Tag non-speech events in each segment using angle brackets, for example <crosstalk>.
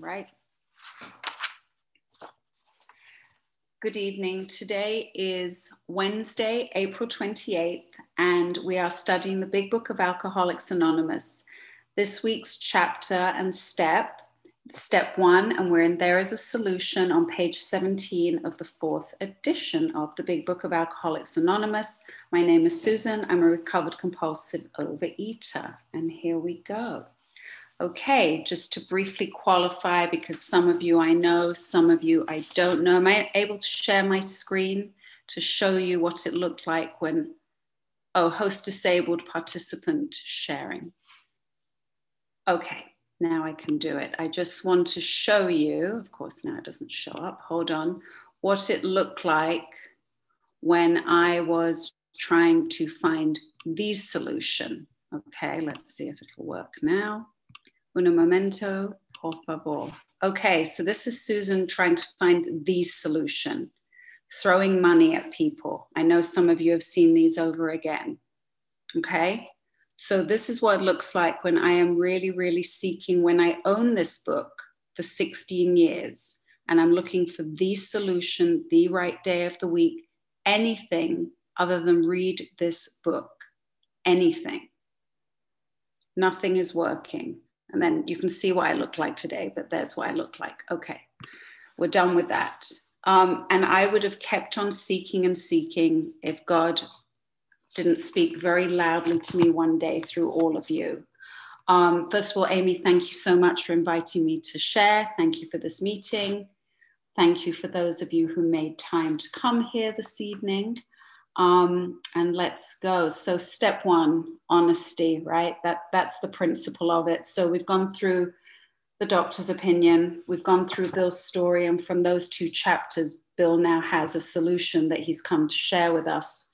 right? Good evening. Today is Wednesday, April 28th, and we are studying the Big Book of Alcoholics Anonymous. This week's chapter and step, step one, and we're in There is a Solution on page 17 of the fourth edition of the Big Book of Alcoholics Anonymous. My name is Susan. I'm a recovered compulsive overeater, and here we go. Okay, just to briefly qualify, because some of you I know, some of you I don't know. Am I able to share my screen to show you what it looked like when, oh, host disabled participant sharing? Okay, now I can do it. I just want to show you, of course, now it doesn't show up. Hold on, what it looked like when I was trying to find the solution. Okay, let's see if it'll work now. Un momento, por favor. Okay, so this is Susan trying to find the solution, throwing money at people. I know some of you have seen these over again. Okay, so this is what it looks like when I am really, really seeking, when I own this book for 16 years and I'm looking for the solution, the right day of the week, anything other than read this book, anything. Nothing is working. And then you can see what I look like today, but there's what I look like. Okay, we're done with that. Um, and I would have kept on seeking and seeking if God didn't speak very loudly to me one day through all of you. Um, first of all, Amy, thank you so much for inviting me to share. Thank you for this meeting. Thank you for those of you who made time to come here this evening. Um, and let's go. So step one, honesty, right? That that's the principle of it. So we've gone through the doctor's opinion, we've gone through Bill's story, and from those two chapters, Bill now has a solution that he's come to share with us.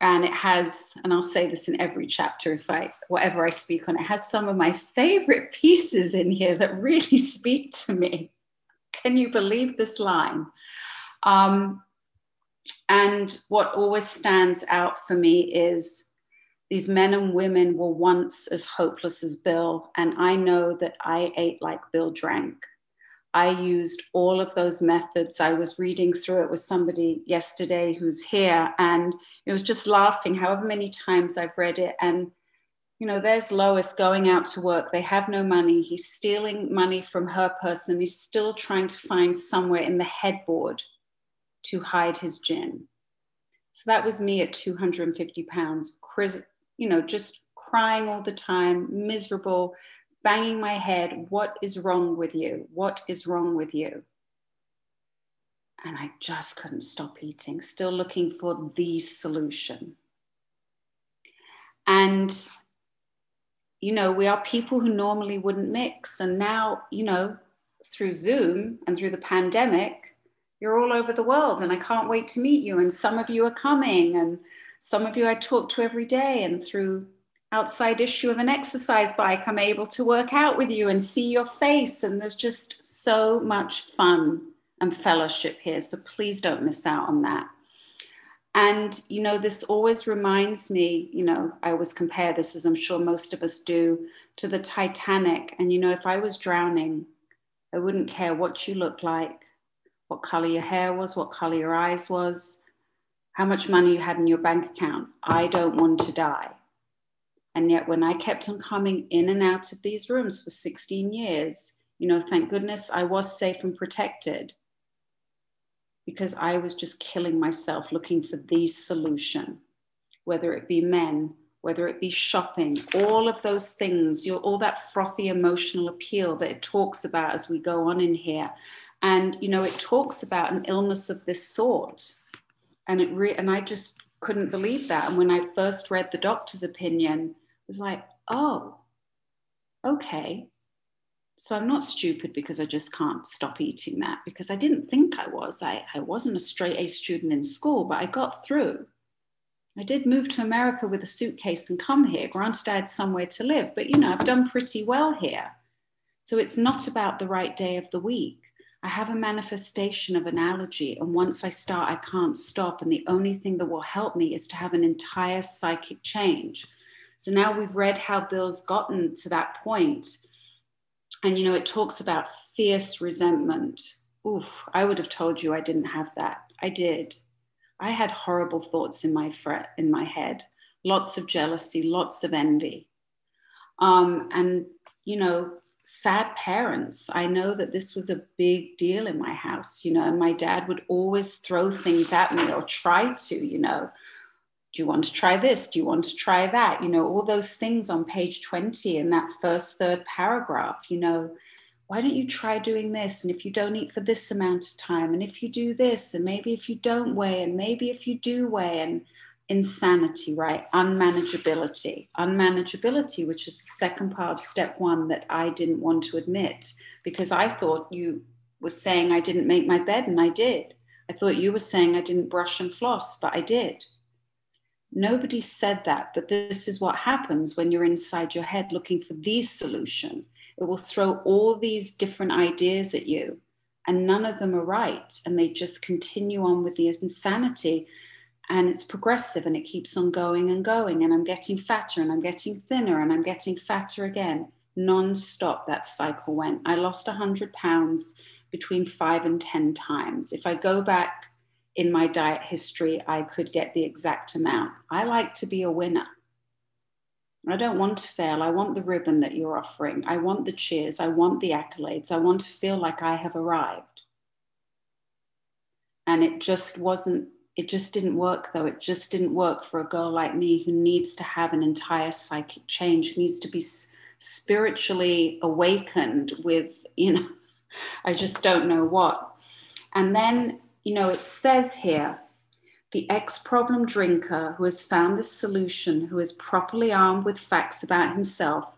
And it has, and I'll say this in every chapter if I whatever I speak on, it has some of my favorite <laughs> pieces in here that really <laughs> speak to me. Can you believe this line? Um, and what always stands out for me is these men and women were once as hopeless as Bill. And I know that I ate like Bill drank. I used all of those methods. I was reading through it with somebody yesterday who's here, and it was just laughing however many times I've read it. And, you know, there's Lois going out to work. They have no money. He's stealing money from her person. He's still trying to find somewhere in the headboard to hide his gin. So that was me at 250 pounds, you know, just crying all the time, miserable, banging my head. What is wrong with you? What is wrong with you? And I just couldn't stop eating, still looking for the solution. And, you know, we are people who normally wouldn't mix. And now, you know, through Zoom and through the pandemic, you're all over the world and I can't wait to meet you. And some of you are coming, and some of you I talk to every day. And through outside issue of an exercise bike, I'm able to work out with you and see your face. And there's just so much fun and fellowship here. So please don't miss out on that. And, you know, this always reminds me, you know, I always compare this, as I'm sure most of us do, to the Titanic. And, you know, if I was drowning, I wouldn't care what you look like what color your hair was, what color your eyes was, how much money you had in your bank account. I don't want to die. And yet, when I kept on coming in and out of these rooms for 16 years, you know, thank goodness I was safe and protected because I was just killing myself looking for the solution, whether it be men, whether it be shopping, all of those things, all that frothy emotional appeal that it talks about as we go on in here. And, you know, it talks about an illness of this sort. And it re- and I just couldn't believe that. And when I first read the doctor's opinion, it was like, oh, okay. So I'm not stupid because I just can't stop eating that because I didn't think I was. I, I wasn't a straight A student in school, but I got through. I did move to America with a suitcase and come here. Granted, I had somewhere to live, but you know, I've done pretty well here. So it's not about the right day of the week. I have a manifestation of an allergy. And once I start, I can't stop. And the only thing that will help me is to have an entire psychic change. So now we've read how Bill's gotten to that point. And, you know, it talks about fierce resentment. Oof, I would have told you I didn't have that. I did. I had horrible thoughts in my fret, in my head, lots of jealousy, lots of envy. Um, and, you know, sad parents. I know that this was a big deal in my house, you know, and my dad would always throw things at me or try to, you know. Do you want to try this? Do you want to try that? You know, all those things on page 20 in that first third paragraph, you know, why don't you try doing this? And if you don't eat for this amount of time, and if you do this, and maybe if you don't weigh, and maybe if you do weigh, and insanity, right? Unmanageability. Unmanageability, which is the second part of step one that I didn't want to admit because I thought you were saying I didn't make my bed and I did. I thought you were saying I didn't brush and floss, but I did. Nobody said that, but this is what happens when you're inside your head looking for the solution. It will throw all these different ideas at you, and none of them are right. And they just continue on with the insanity and it's progressive and it keeps on going and going and i'm getting fatter and i'm getting thinner and i'm getting fatter again non-stop that cycle went i lost 100 pounds between five and ten times if i go back in my diet history i could get the exact amount i like to be a winner I don't want to fail. I want the ribbon that you're offering. I want the cheers. I want the accolades. I want to feel like I have arrived. And it just wasn't it just didn't work though. It just didn't work for a girl like me who needs to have an entire psychic change needs to be spiritually awakened with you know <laughs> i just don't know what. And then you know it says here the ex problem drinker who has found the solution who is properly armed with facts about himself.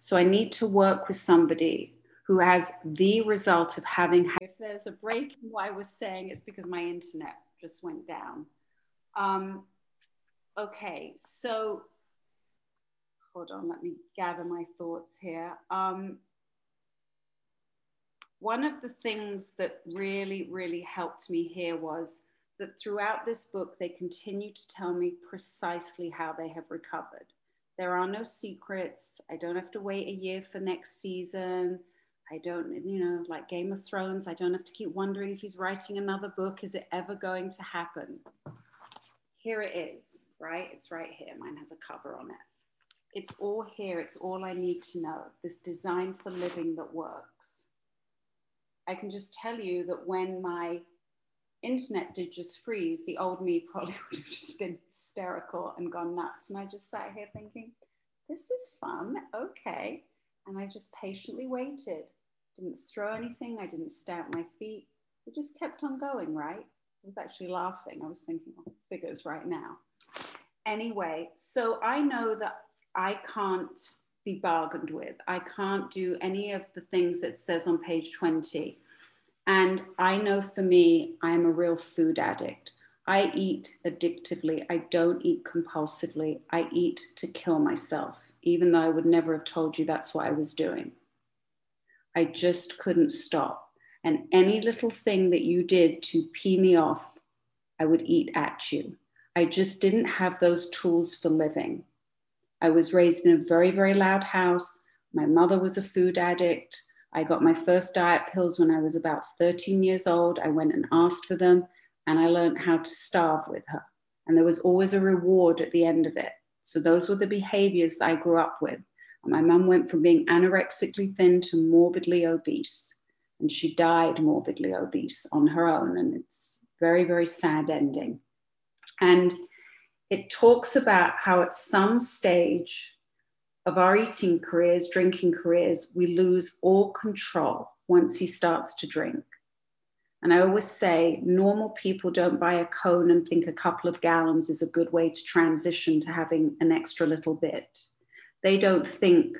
So i need to work with somebody who has the result of having if there's a break in what i was saying it's because my internet just went down. Um, okay, so hold on, let me gather my thoughts here. Um, one of the things that really, really helped me here was that throughout this book, they continue to tell me precisely how they have recovered. There are no secrets. I don't have to wait a year for next season. I don't, you know, like Game of Thrones, I don't have to keep wondering if he's writing another book. Is it ever going to happen? Here it is, right? It's right here. Mine has a cover on it. It's all here. It's all I need to know. This design for living that works. I can just tell you that when my internet did just freeze, the old me <laughs> probably would have just been hysterical and gone nuts. And I just sat here thinking, this is fun. Okay. And I just patiently waited didn't throw anything, I didn't stamp my feet. It just kept on going, right? I was actually laughing. I was thinking, oh, figures right now. Anyway, so I know that I can't be bargained with. I can't do any of the things that says on page 20. And I know for me, I'm a real food addict. I eat addictively. I don't eat compulsively. I eat to kill myself, even though I would never have told you that's what I was doing. I just couldn't stop. And any little thing that you did to pee me off, I would eat at you. I just didn't have those tools for living. I was raised in a very, very loud house. My mother was a food addict. I got my first diet pills when I was about 13 years old. I went and asked for them, and I learned how to starve with her. And there was always a reward at the end of it. So, those were the behaviors that I grew up with. My mum went from being anorexically thin to morbidly obese, and she died morbidly obese on her own. And it's very, very sad ending. And it talks about how at some stage of our eating careers, drinking careers, we lose all control once he starts to drink. And I always say normal people don't buy a cone and think a couple of gallons is a good way to transition to having an extra little bit. They don't think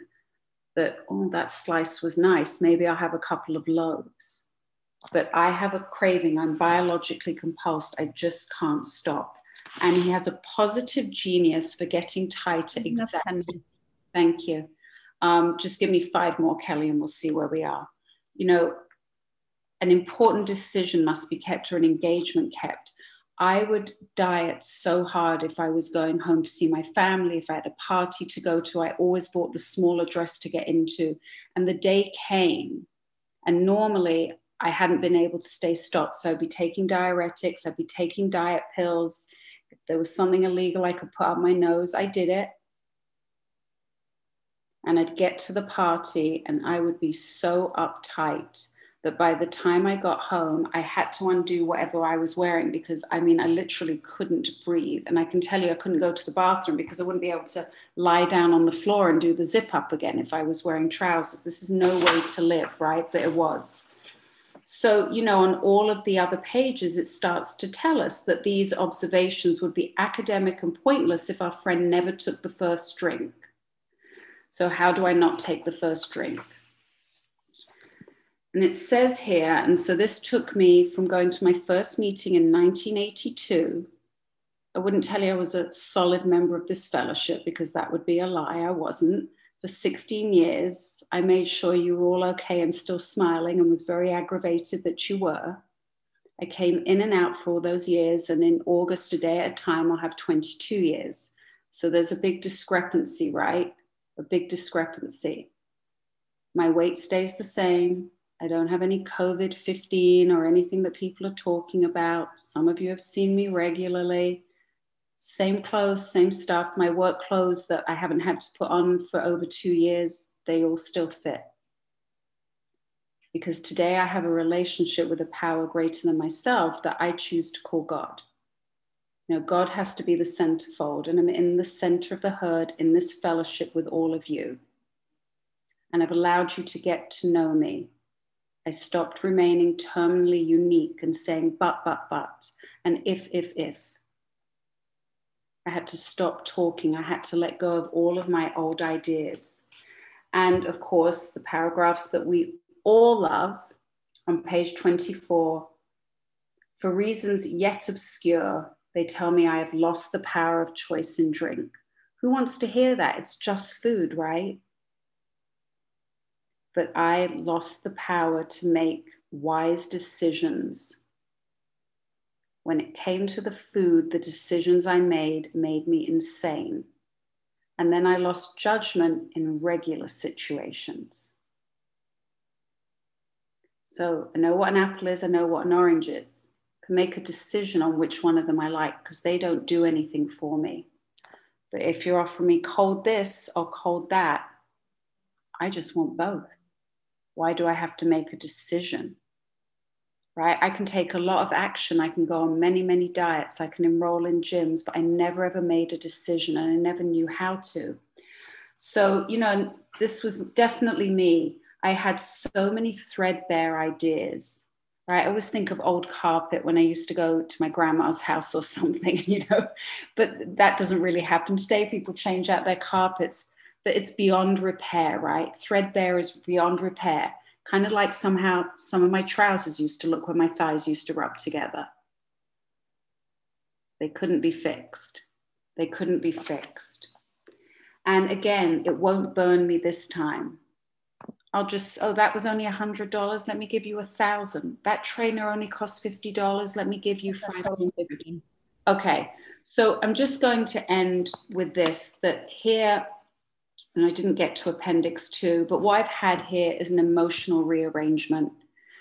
that, oh, that slice was nice. Maybe I'll have a couple of loaves. But I have a craving. I'm biologically compulsed. I just can't stop. And he has a positive genius for getting tighter. Exactly. Thank you. Um, just give me five more, Kelly, and we'll see where we are. You know, an important decision must be kept or an engagement kept. I would diet so hard if I was going home to see my family, if I had a party to go to. I always bought the smaller dress to get into. And the day came, and normally I hadn't been able to stay stopped. So I'd be taking diuretics, I'd be taking diet pills. If there was something illegal I could put on my nose, I did it. And I'd get to the party and I would be so uptight that by the time I got home, I had to undo whatever I was wearing because I mean, I literally couldn't breathe. And I can tell you, I couldn't go to the bathroom because I wouldn't be able to lie down on the floor and do the zip up again if I was wearing trousers. This is no way to live, right? But it was. So, you know, on all of the other pages, it starts to tell us that these observations would be academic and pointless if our friend never took the first drink. So, how do I not take the first drink? And it says here, and so this took me from going to my first meeting in 1982. I wouldn't tell you I was a solid member of this fellowship because that would be a lie. I wasn't. For 16 years, I made sure you were all okay and still smiling and was very aggravated that you were. I came in and out for all those years, and in August, a day at a time, I'll have 22 years. So there's a big discrepancy, right? A big discrepancy. My weight stays the same. I don't have any COVID 15 or anything that people are talking about. Some of you have seen me regularly. Same clothes, same stuff. My work clothes that I haven't had to put on for over two years, they all still fit. Because today I have a relationship with a power greater than myself that I choose to call God. You know, God has to be the centerfold, and I'm in the center of the herd in this fellowship with all of you. And I've allowed you to get to know me I stopped remaining terminally unique and saying but, but, but, and if, if, if. I had to stop talking. I had to let go of all of my old ideas. And of course, the paragraphs that we all love on page 24 for reasons yet obscure, they tell me I have lost the power of choice in drink. Who wants to hear that? It's just food, right? But I lost the power to make wise decisions. When it came to the food, the decisions I made made me insane. And then I lost judgment in regular situations. So I know what an apple is, I know what an orange is. I can make a decision on which one of them I like because they don't do anything for me. But if you're offering me cold this or cold that, I just want both. Why do I have to make a decision? Right? I can take a lot of action. I can go on many, many diets. I can enroll in gyms, but I never ever made a decision and I never knew how to. So, you know, this was definitely me. I had so many threadbare ideas right? I always think of old carpet when I used to go to my grandma's house or <laughs> something, you know, but that doesn't really happen today. People change out their carpets that it's beyond repair, right? Threadbare is beyond repair. Kind of like somehow some of my trousers used to look when my thighs used to rub together. They couldn't be fixed. They couldn't be fixed. And again, it won't burn me this time. I'll just, oh, that was only a hundred dollars. Let me give you a thousand. That trainer only cost fifty dollars. Let me give you five hundred. Okay, so I'm just going to end with this. That here and I didn't get to appendix two, but what I've had here is an emotional rearrangement.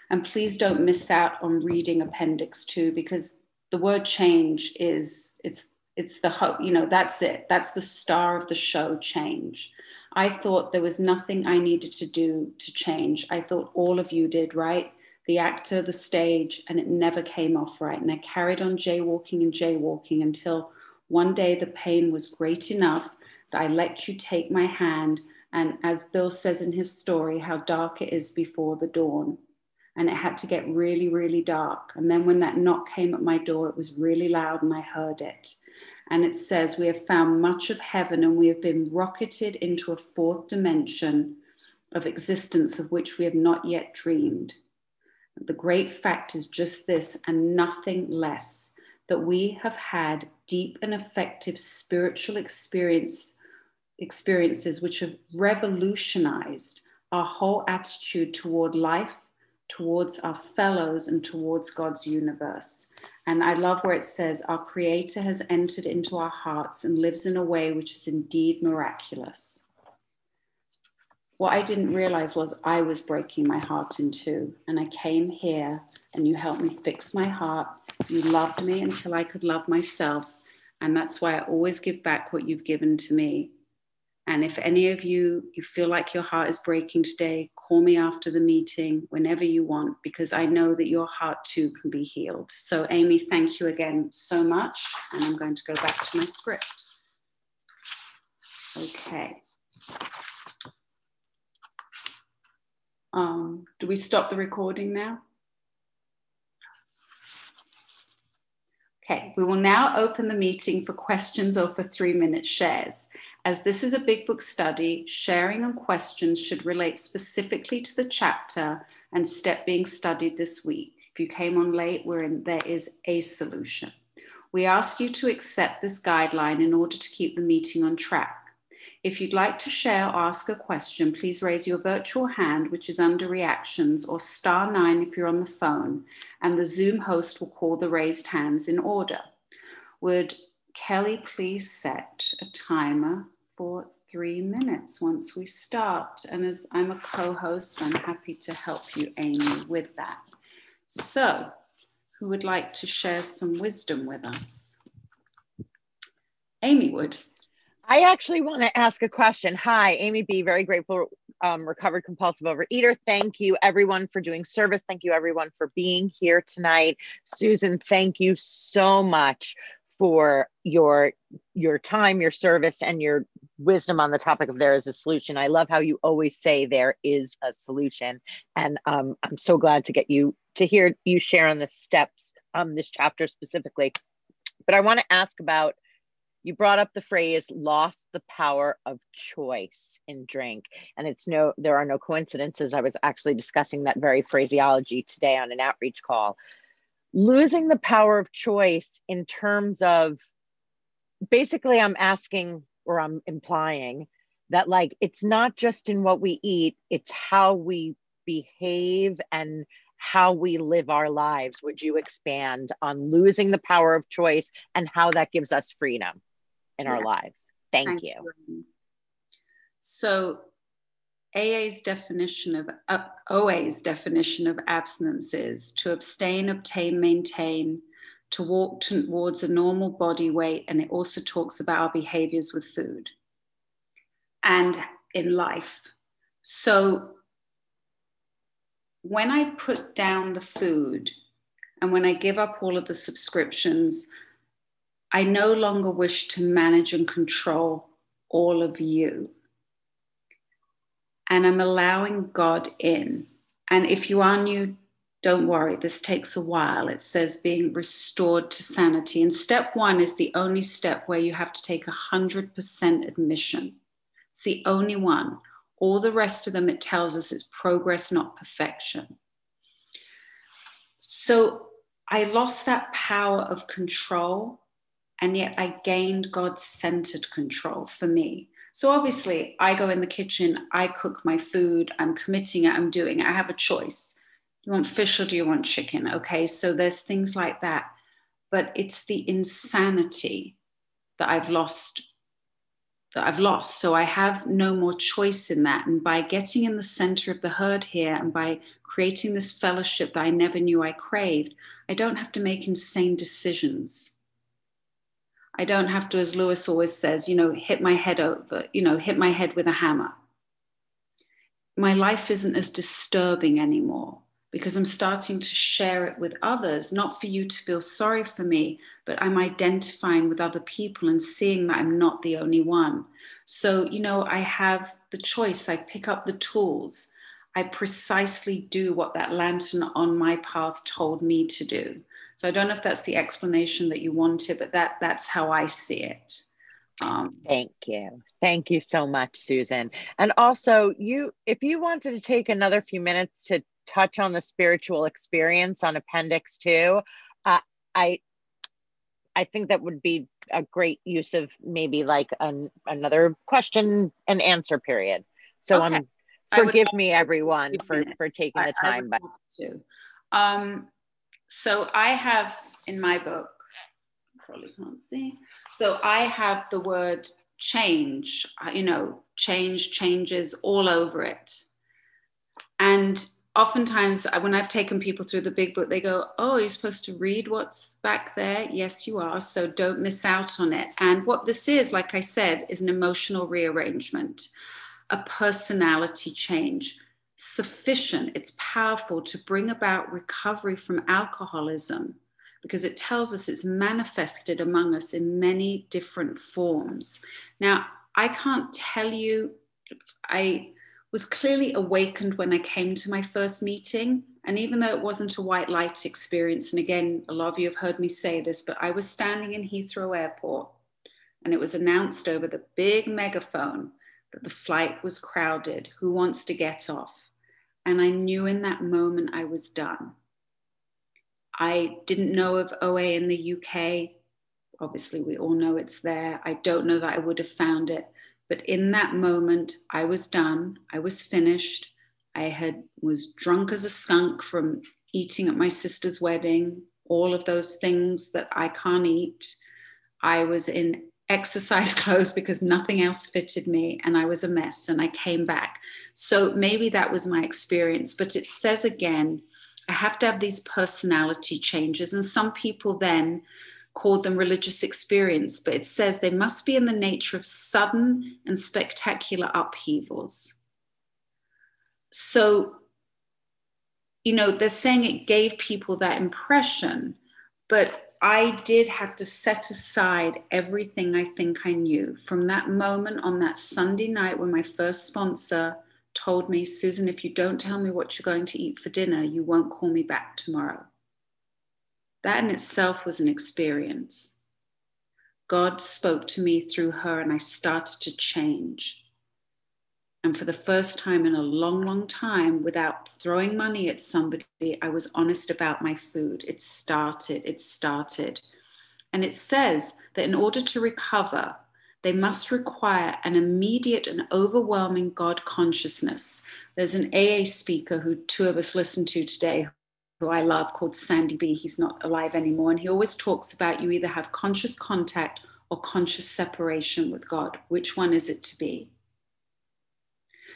And please don't miss out on reading appendix two because the word change is it's it's the hope, you know, that's it. That's the star of the show, change. I thought there was nothing I needed to do to change. I thought all of you did, right? The actor, the stage, and it never came off right. And I carried on jaywalking and jaywalking until one day the pain was great enough I let you take my hand. And as Bill says in his story, how dark it is before the dawn. And it had to get really, really dark. And then when that knock came at my door, it was really loud and I heard it. And it says, We have found much of heaven and we have been rocketed into a fourth dimension of existence of which we have not yet dreamed. The great fact is just this and nothing less that we have had deep and effective spiritual experience experiences which have revolutionized our whole attitude toward life, towards our fellows, and towards God's universe. And I love where it says, Our Creator has entered into our hearts and lives in a way which is indeed miraculous. What I didn't realize was I was breaking my heart in two. And I came here and you helped me fix my heart. You loved me until I could love myself. And that's why I always give back what you've given to me. And if any of you you feel like your heart is breaking today, call me after the meeting whenever you want because I know that your heart too can be healed. So Amy, thank you again so much and I'm going to go back to my script. Okay. Um, do we stop the recording now? Okay, we will now open the meeting for questions or for three minute shares. As this is a big book study, sharing and questions should relate specifically to the chapter and step being studied this week. If you came on late, we're in, there is a solution. We ask you to accept this guideline in order to keep the meeting on track. If you'd like to share or ask a question, please raise your virtual hand, which is under reactions, or star nine if you're on the phone, and the Zoom host will call the raised hands in order. Would Kelly please set a timer for three minutes once we start. And as I'm a co host, I'm happy to help you, Amy, with that. So, who would like to share some wisdom with us? Amy would. I actually want to ask a question. Hi, Amy B. Very grateful, um, recovered compulsive overeater. Thank you, everyone, for doing service. Thank you, everyone, for being here tonight. Susan, thank you so much for your your time, your service, and your wisdom on the topic of there is a solution. I love how you always say there is a solution, and um, I'm so glad to get you to hear you share on the steps um this chapter specifically. But I want to ask about you brought up the phrase lost the power of choice in drink and it's no there are no coincidences i was actually discussing that very phraseology today on an outreach call losing the power of choice in terms of basically i'm asking or i'm implying that like it's not just in what we eat it's how we behave and how we live our lives would you expand on losing the power of choice and how that gives us freedom in yeah. our lives thank, thank you. you so AA's definition of uh, OA's definition of abstinence is to abstain, obtain, maintain, to walk towards a normal body weight, and it also talks about our behaviors with food and in life. So when I put down the food and when I give up all of the subscriptions, I no longer wish to manage and control all of you and I'm allowing God in. And if you are new, don't worry, this takes a while. It says being restored to sanity. And step one is the only step where you have to take 100% admission. It's the only one. All the rest of them, it tells us it's progress, not perfection. So I lost that power of control, and yet I gained God centered control for me. So obviously, I go in the kitchen, I cook my food, I'm committing it, I'm doing it, I have a choice. You want fish or do you want chicken? Okay, so there's things like that. But it's the insanity that I've lost that I've lost. So I have no more choice in that. And by getting in the center of the herd here and by creating this fellowship that I never knew I craved, I don't have to make insane decisions. I don't have to, as Lewis always says, you know, hit my head over, you know, hit my head with a hammer. My life isn't as disturbing anymore because I'm starting to share it with others, not for you to feel sorry for me, but I'm identifying with other people and seeing that I'm not the only one. So, you know, I have the choice. I pick up the tools. I precisely do what that lantern on my path told me to do. So I don't know if that's the explanation that you wanted, but that that's how I see it. Um, Thank you. Thank you so much, Susan. And also, you, if you wanted to take another few minutes to touch on the spiritual experience on Appendix Two, uh, I, I think that would be a great use of maybe like an, another question and answer period. So okay. I'm forgive me everyone for for taking the time, I, I but to. Um, so I have in my book, probably can't see. So I have the word change, you know, change, changes all over it. And oftentimes when I've taken people through the big book, they go, Oh, you're supposed to read what's back there? Yes, you are. So don't miss out on it. And what this is, like I said, is an emotional rearrangement, a personality change sufficient, it's powerful to bring about recovery from alcoholism because it tells us it's manifested among us in many different forms. Now, I can't tell you, I was clearly awakened when I came to my first meeting. And even though it wasn't a white light experience, and again, a lot of you have heard me say this, but I was standing in Heathrow Airport and it was announced over the big megaphone that the flight was crowded. Who wants to get off? And I knew in that moment I was done. I didn't know of OA in the UK. Obviously, we all know it's there. I don't know that I would have found it. But in that moment, I was done. I was finished. I had was drunk as a skunk from eating at my sister's wedding, all of those things that I can't eat. I was in exercise <laughs> clothes because nothing else fitted me and I was a mess and I came back. So maybe that was my experience, but it says again, I have to have these personality changes. And some people then called them religious experience, but it says they must be in the nature of sudden and spectacular upheavals. So, you know, they're saying it gave people that impression, but I did have to set aside everything I think I knew from that moment on that Sunday night when my first sponsor told me, Susan, if you don't tell me what you're going to eat for dinner, you won't call me back tomorrow. That in itself was an experience. God spoke to me through her, and I started to change. And for the first time in a long, long time, without throwing money at somebody, I was honest about my food. It started, it started. And it says that in order to recover, they must require an immediate and overwhelming God consciousness. There's an AA speaker who two of us listened to today, who I love, called Sandy B. He's not alive anymore. And he always talks about you either have conscious contact or conscious separation with God. Which one is it to be?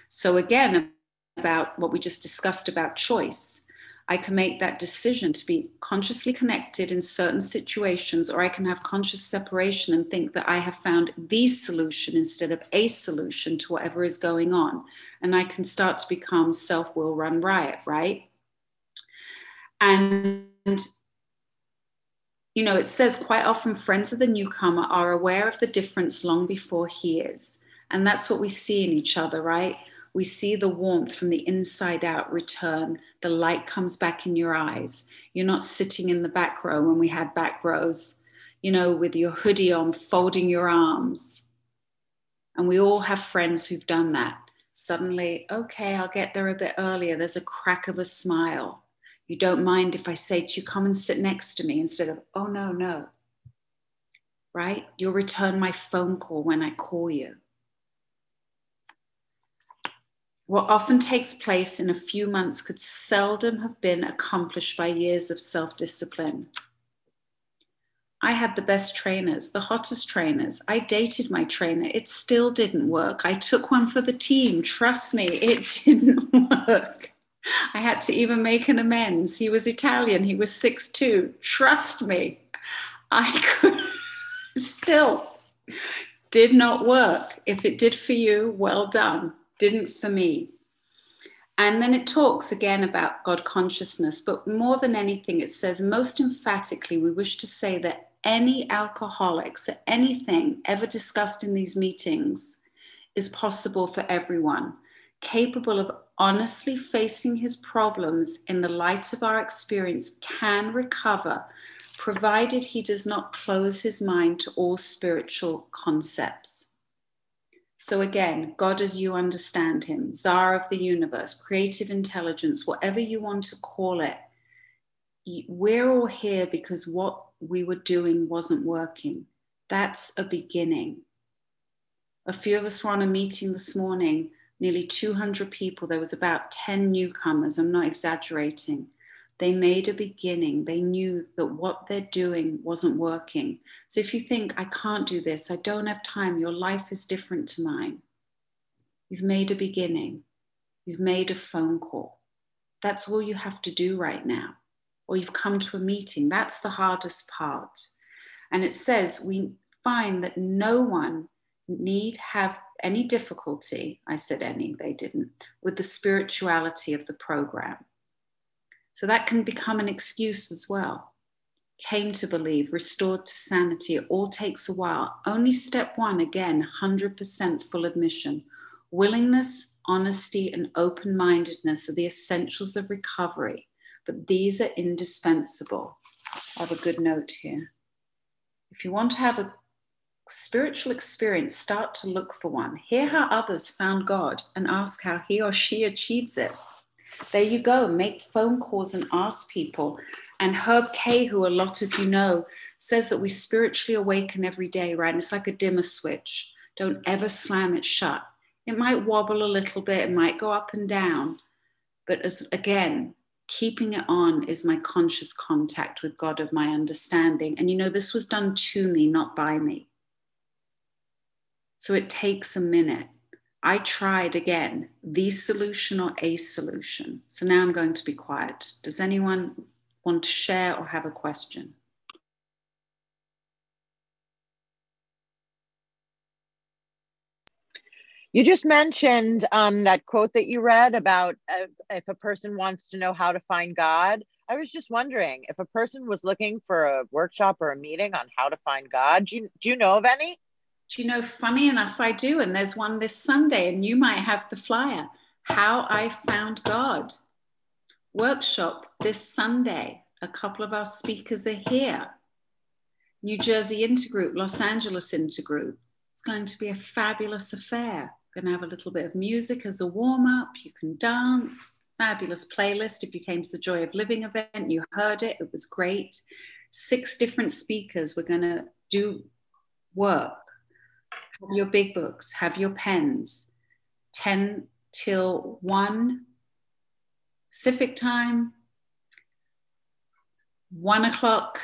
So, again, about what we just discussed about choice, I can make that decision to be consciously connected in certain situations, or I can have conscious separation and think that I have found the solution instead of a solution to whatever is going on. And I can start to become self will run riot, right? And you know, it says quite often friends of the newcomer are aware of the difference long before he is. And that's what we see in each other, right? we see the warmth from the inside out return. The light comes back in your eyes. You're not sitting in the back row when we had back rows, you know, with your hoodie on, folding your arms. And we all have friends who've done that. Suddenly, okay, I'll get there a bit earlier. There's a crack of a smile. You don't mind if I say to you, come and sit next to me instead of, oh, no, no. Right? You'll return my phone call when I call you. What often takes place in a few months could seldom have been accomplished by years of self discipline. I had the best trainers, the hottest trainers. I dated my trainer. It still didn't work. I took one for the team. Trust me, it <laughs> didn't work. I had to even make an amends. He was Italian. He was six two. Trust me, I could <laughs> still did not work. If it did for you, well done didn't for me. And then it talks again about God consciousness, but more than anything, it says most emphatically, we wish to say that any alcoholics, anything ever discussed in these meetings is possible for everyone, capable of honestly facing his problems in the light of our experience, can recover, provided he does not close his mind to all spiritual concepts. So again, God as you understand him, czar of the universe, creative intelligence, whatever you want to call it, we're all here because what we were doing wasn't working. That's a beginning. A few of us were on a meeting this morning, nearly 200 people. There was about 10 newcomers. I'm not exaggerating. They made a beginning. They knew that what they're doing wasn't working. So if you think, I can't do this, I don't have time, your life is different to mine. You've made a beginning. You've made a phone call. That's all you have to do right now. Or you've come to a meeting. That's the hardest part. And it says we find that no one need have any difficulty, I said any, they didn't, with the spirituality of the program. So that can become an excuse as well. Came to believe, restored to sanity, it all takes a while. Only step one, again, 100% full admission. Willingness, honesty, and open mindedness are the essentials of recovery, but these are indispensable. I have a good note here. If you want to have a spiritual experience, start to look for one. Hear how others found God and ask how he or she achieves it. There you go. Make phone calls and ask people. And Herb K, who a lot of you know, says that we spiritually awaken every day, right? And it's like a dimmer switch. Don't ever slam it shut. It might wobble a little bit, it might go up and down. But as again, keeping it on is my conscious contact with God of my understanding. And you know, this was done to me, not by me. So it takes a minute. I tried again, the solution or a solution. So now I'm going to be quiet. Does anyone want to share or have a question? You just mentioned um, that quote that you read about uh, if a person wants to know how to find God. I was just wondering if a person was looking for a workshop or a meeting on how to find God. Do you, do you know of any? Do you know, funny enough, I do. And there's one this Sunday, and you might have the flyer How I Found God workshop this Sunday. A couple of our speakers are here. New Jersey Intergroup, Los Angeles Intergroup. It's going to be a fabulous affair. We're Going to have a little bit of music as a warm up. You can dance. Fabulous playlist. If you came to the Joy of Living event, you heard it. It was great. Six different speakers. We're going to do work have your big books, have your pens. 10 till 1 Pacific time, 1 o'clock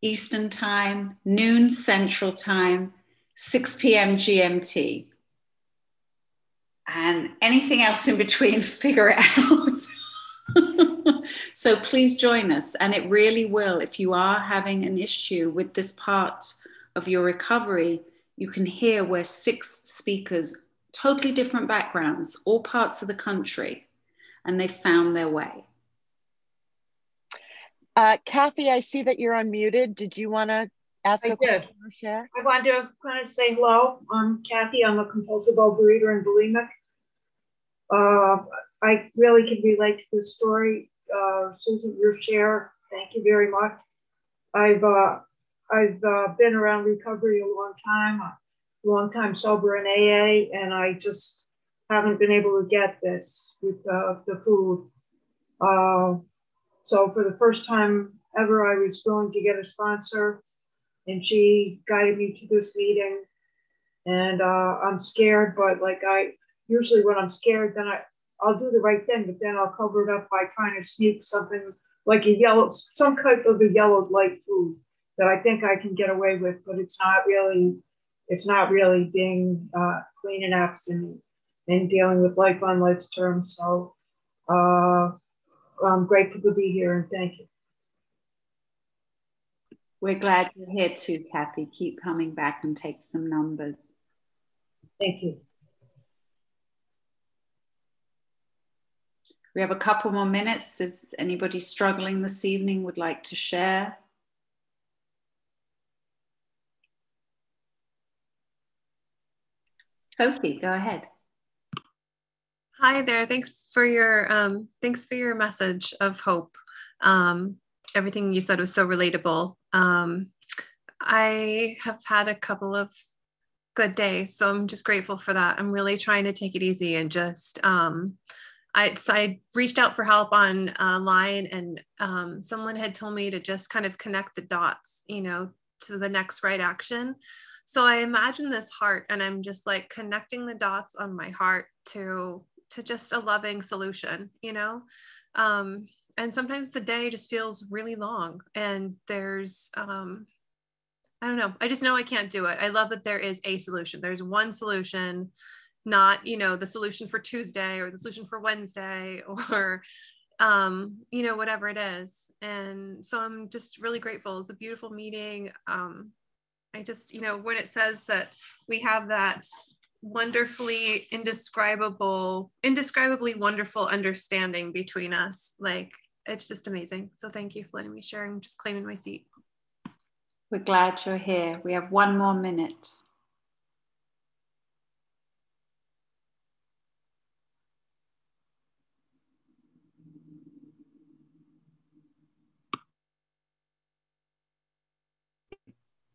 Eastern time, noon Central time, 6 p.m. GMT. And anything else in between, <laughs> figure it out. <laughs> so please join us. And it really will, if you are having an issue with this part of your recovery, you can hear where six speakers, totally different backgrounds, all parts of the country, and they found their way. Uh, Kathy, I see that you're unmuted. Did you want to ask I a did. question or share? I wanted to kind of say hello. I'm Kathy. I'm a compulsive overeater and bulimic. Uh, I really can relate to this story. Uh, Susan, your share, thank you very much. I've uh, I've uh, been around recovery a long time, a long time sober in AA, and I just haven't been able to get this with uh, the food. Uh, so for the first time ever, I was going to get a sponsor, and she guided me to this meeting. And uh, I'm scared, but like I usually when I'm scared, then I I'll do the right thing, but then I'll cover it up by trying to sneak something like a yellow, some type of a yellow light food that I think I can get away with, but it's not really, it's not really being uh, clean and absent and dealing with life on life's terms. So uh, I'm grateful to be here and thank you. We're glad you're here too, Kathy. Keep coming back and take some numbers. Thank you. We have a couple more minutes. Is anybody struggling this evening would like to share? Sophie, go ahead. Hi there. Thanks for your um, thanks for your message of hope. Um, everything you said was so relatable. Um, I have had a couple of good days, so I'm just grateful for that. I'm really trying to take it easy and just um, I, so I reached out for help online, uh, and um, someone had told me to just kind of connect the dots, you know, to the next right action. So I imagine this heart and I'm just like connecting the dots on my heart to to just a loving solution, you know? Um, and sometimes the day just feels really long and there's um i don't know i just know i can't do it. I love that there is a solution. There's one solution not you know the solution for tuesday or the solution for wednesday <laughs> or um you know whatever it is. And so i'm just really grateful. It's a beautiful meeting. Um i just you know when it says that we have that wonderfully indescribable indescribably wonderful understanding between us like it's just amazing. So thank you for letting me share. I'm just claiming my seat. We're glad you're here. We have one more minute